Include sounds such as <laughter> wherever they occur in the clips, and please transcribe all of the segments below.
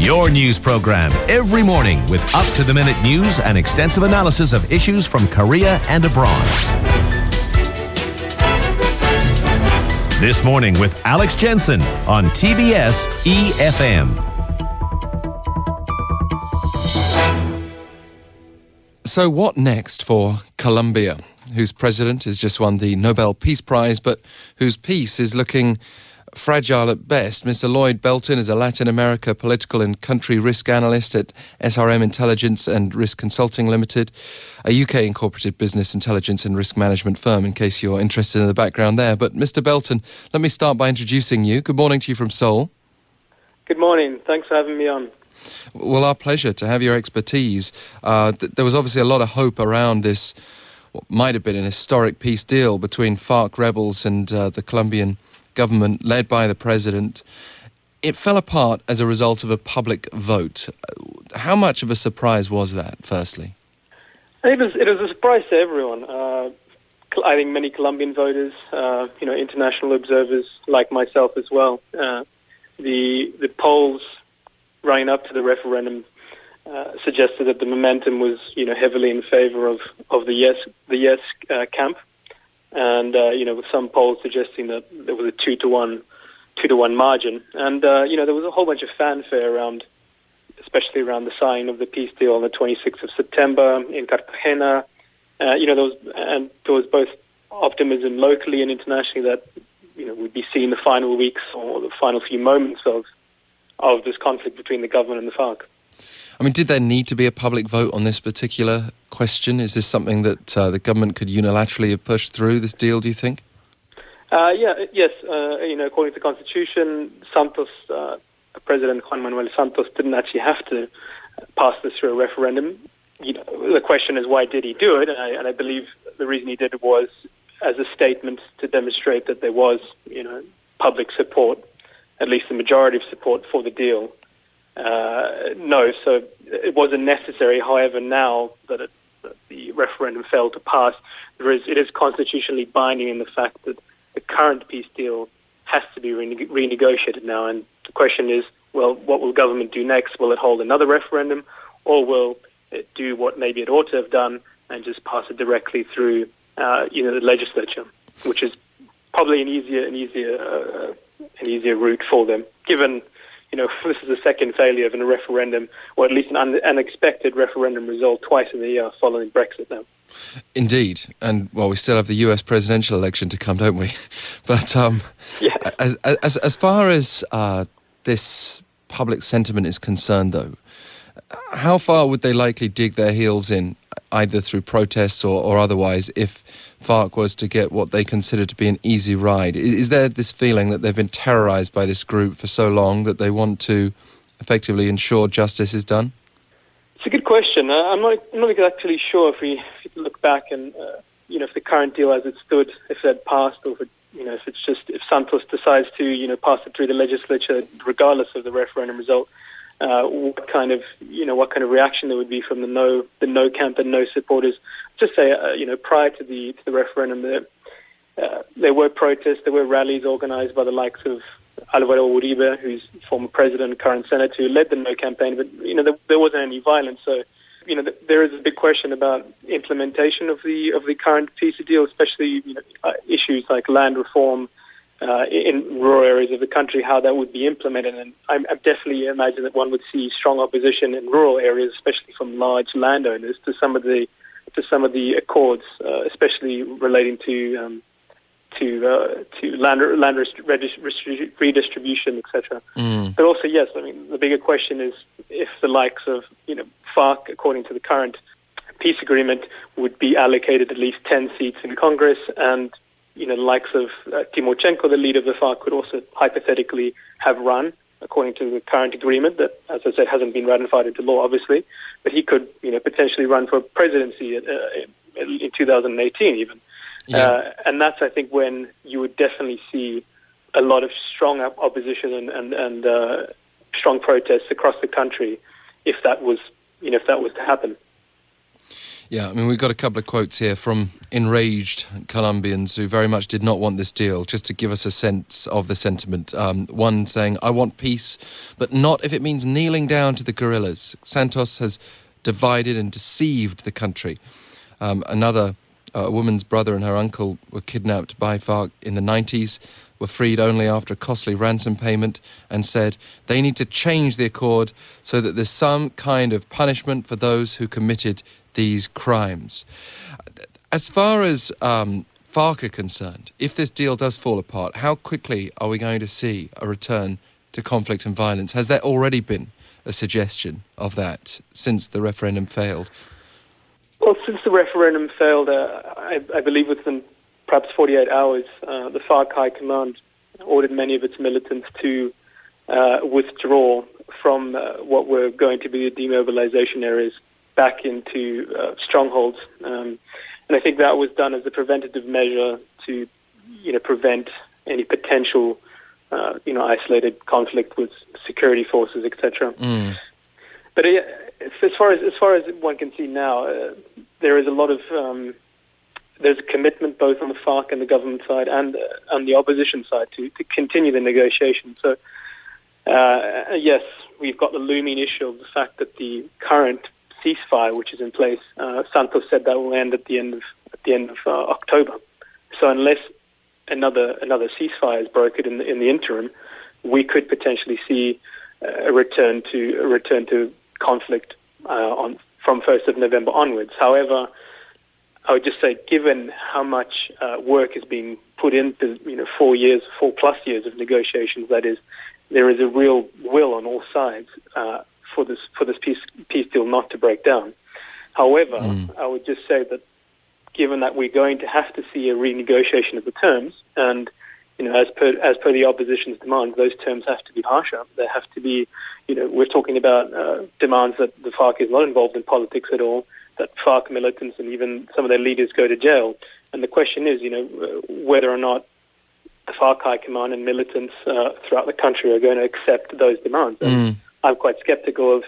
Your news program every morning with up to the minute news and extensive analysis of issues from Korea and abroad. This morning with Alex Jensen on TBS EFM. So, what next for Colombia, whose president has just won the Nobel Peace Prize, but whose peace is looking fragile at best. Mr. Lloyd Belton is a Latin America political and country risk analyst at S-RM Intelligence and Risk Consulting Limited, a UK incorporated business intelligence and risk management firm, in case you're interested in the background there. But, Mr. Belton, let me start by introducing you. Good morning to you from Seoul. Good morning. Thanks for having me on. Well, our pleasure to have your expertise. Uh, th- there was obviously a lot of hope around this, what might have been an historic peace deal between FARC rebels and uh, the Colombian government led by the president. It fell apart as a result of a public vote. How much of a surprise was that, firstly? It was, it was a surprise to everyone. Uh, I think many Colombian voters, uh, you know, international observers like myself as well. Uh, the the polls running up to the referendum uh, suggested that the momentum was, you know, heavily in favor of, of the yes the yes uh, camp, and uh, you know, with some polls suggesting that there was a two to one two to one margin, and uh, you know, there was a whole bunch of fanfare around, especially around the signing of the peace deal on the 26th of September in Cartagena. Uh, you know, there was and there was both optimism locally and internationally that you know we'd be seeing the final weeks or the final few moments of of this conflict between the government and the FARC. I mean, did there need to be a public vote on this particular question? Is this something that uh, the government could unilaterally have pushed through this deal? Do you think? Uh, yeah, yes. Uh, you know, according to the constitution, Santos, uh, President Juan Manuel Santos, didn't actually have to pass this through a referendum. You know, the question is why did he do it? And I, and I believe the reason he did it was as a statement to demonstrate that there was, you know, public support, at least the majority of support for the deal. Uh, no, so it wasn't necessary. However, now that, it, that, the referendum failed to pass, it is constitutionally binding in the fact that the current peace deal has to be rene- renegotiated now. And the question is, well, what will government do next? Will it hold another referendum, or will it do what maybe it ought to have done and just pass it directly through, uh, you know, the legislature, which is probably an easier, an easier, uh, an easier route for them, given you know, <laughs> this is the second failure of a referendum, or at least an un- unexpected referendum result twice in the year following Brexit now. Indeed, and well, we still have the U.S. presidential election to come, don't we? <laughs> But um, yeah. as, as as far as uh, this public sentiment is concerned, though, how far would they likely dig their heels in, either through protests or, or otherwise, if FARC was to get what they consider to be an easy ride? Is, is there this feeling that they've been terrorized by this group for so long that they want to effectively ensure justice is done? It's a good question. Uh, I'm not, I'm not actually sure if we, if we look back and, uh, you know, if the current deal as it stood, if it had passed, or if it, you know, if it's just if Santos decides to, you know, pass it through the legislature regardless of the referendum result, uh, what kind of you know what kind of reaction there would be from the no the no camp and no supporters. Just say uh, you know prior to the to the referendum, there uh, there were protests, there were rallies organised by the likes of Alvaro Uribe, who's former president, current senator, who led the no campaign. But you know there, there wasn't any violence, so you know there is a big question about implementation of the of the current peace deal, especially you know, uh, issues like land reform uh, in rural areas of the country, how that would be implemented. And I, I definitely imagine that one would see strong opposition in rural areas, especially from large landowners, to some of the to some of the accords, uh, especially relating to um, to uh, to land land redistribution, etc. Mm. But also, yes, I mean the bigger question is if the likes of you know FARC, according to the current peace agreement, would be allocated at least ten seats in Congress and you know, the likes of uh, Timochenko, the leader of the FARC, could also hypothetically have run according to the current agreement that, as I said, hasn't been ratified into law, obviously. But he could, you know, potentially run for presidency uh, in 2018 even. Yeah. Uh, and that's, I think, when you would definitely see a lot of strong opposition and, and, and uh, strong protests across the country if that was, you know, if that was to happen. Yeah, I mean, we've got a couple of quotes here from enraged Colombians who very much did not want this deal, just to give us a sense of the sentiment. Um, one saying, I want peace, but not if it means kneeling down to the guerrillas. Santos has divided and deceived the country. Um, another, uh, a woman's brother and her uncle were kidnapped by FARC in the 90s were freed only after a costly ransom payment and said they need to change the accord so that there's some kind of punishment for those who committed these crimes. As far as um, FARC are concerned, if this deal does fall apart, how quickly are we going to see a return to conflict and violence? Has there already been a suggestion of that since the referendum failed? Well, since the referendum failed, uh, I, I, believe within perhaps 48 hours, uh, the FARC High Command ordered many of its militants to uh, withdraw from uh, what were going to be the demobilization areas back into uh, strongholds. Um, and I think that was done as a preventative measure to, you know, prevent any potential, uh, you know, isolated conflict with security forces, etc. Mm. But as far as as far as one can see now, uh, there is a lot of um, there's a commitment both on the FARC and the government side and uh, on the opposition side to, to continue the negotiations. So, uh, yes, we've got the looming issue of the fact that the current ceasefire, which is in place, uh, Santos said that will end at the end of at the end of uh, October. So, unless another another ceasefire is brokered in the, in the interim, we could potentially see uh, a return to a return to conflict uh, on from 1st of November onwards. However I would just say, given how much uh, work is being put into, you know, four years, four plus years of negotiations, that is, there is a real will on all sides uh, for this for this peace peace deal not to break down. However, mm. I would just say that, given that we're going to have to see a renegotiation of the terms, and you know, as per as per the opposition's demands, those terms have to be harsher. They have to be, you know, we're talking about uh, demands that the FARC is not involved in politics at all that FARC militants and even some of their leaders go to jail. And the question is, you know, whether or not the FARC High Command and militants uh, throughout the country are going to accept those demands. Mm. I'm quite skeptical of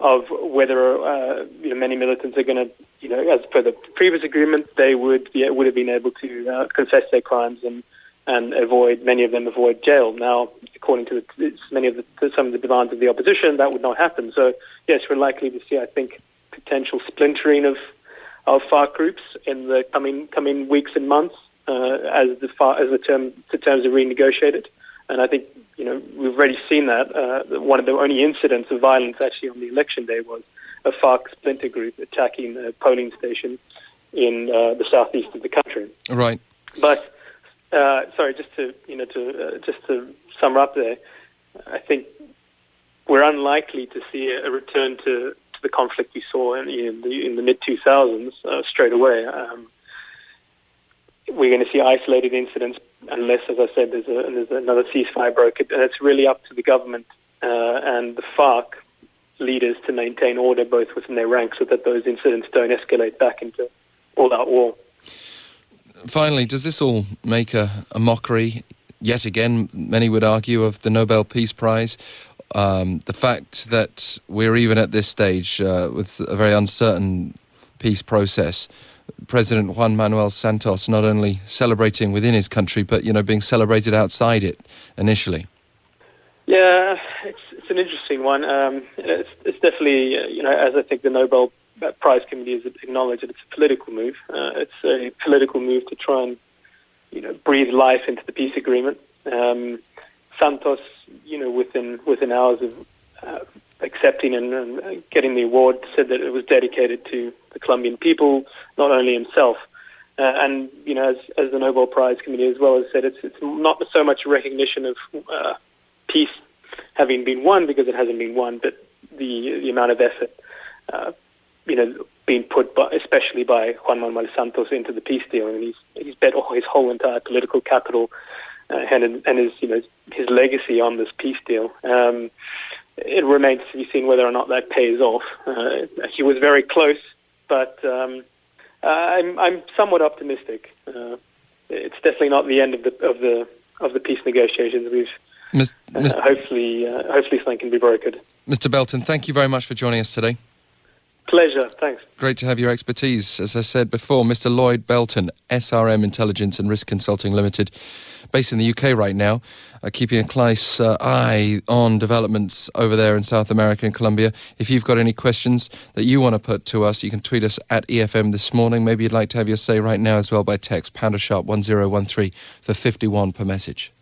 of whether uh, you know many militants are going to, you know, as per the previous agreement, they would be, would have been able to uh, confess their crimes and and avoid many of them avoid jail. Now, according to many of the, some of the demands of the opposition, that would not happen. So yes, we're likely to see, I think, potential splintering of of FARC groups in the coming coming weeks and months uh, as the FARC, as the term the terms are renegotiated. And I think you know we've already seen that. Uh, one of the only incidents of violence actually on the election day was a FARC splinter group attacking a polling station in uh, the southeast of the country. Right. But uh, sorry, just to you know to uh, just to sum up there, I think we're unlikely to see a return to to the conflict we saw in, in the, in the mid 2000s uh, straight away. Um, we're going to see isolated incidents unless, as I said, there's, a, there's another ceasefire brokered, and it's really up to the government uh, and the FARC leaders to maintain order both within their ranks so that those incidents don't escalate back into all-out war. Finally, does this all make a, a mockery, yet again, many would argue, of the Nobel Peace Prize? um, the fact that we're even at this stage uh, with a very uncertain peace process. President Juan Manuel Santos not only celebrating within his country, but you know being celebrated outside it initially. Yeah, it's it's an interesting one. Um, it's, it's definitely uh, you know as I think the Nobel Prize Committee has acknowledged, it's a political move. Uh, it's a political move to try and you know breathe life into the peace agreement. Um, Santos, you know, within within hours of uh, accepting and, and, getting the award, said that it was dedicated to the Colombian people, not only himself. Uh, and you know, as, as the Nobel Prize Committee as well has said, it's it's not so much a recognition of uh, peace having been won because it hasn't been won, but the the amount of effort, uh, you know, being put by, especially by Juan Manuel Santos into the peace deal. Mean, he's he's bet his whole entire political capital uh, and and his you know his legacy on this peace deal. Um, it remains to be seen whether or not that pays off. Uh, he was very close, but um, I'm I'm somewhat optimistic. Uh, it's definitely not the end of the of the of the peace negotiations. We've Ms. Uh, hopefully, uh, hopefully something can be brokered. Mr. Belton, thank you very much for joining us today. Pleasure. Thanks. Great to have your expertise. As I said before, Mr. Lloyd Belton, S-RM Intelligence and Risk Consulting Limited, based in the UK right now, uh, keeping a close uh, eye on developments over there in South America and Colombia. If you've got any questions that you want to put to us, you can tweet us at EFM this morning. Maybe you'd like to have your say right now as well by text, pounder sharp 1013 for 51 per message.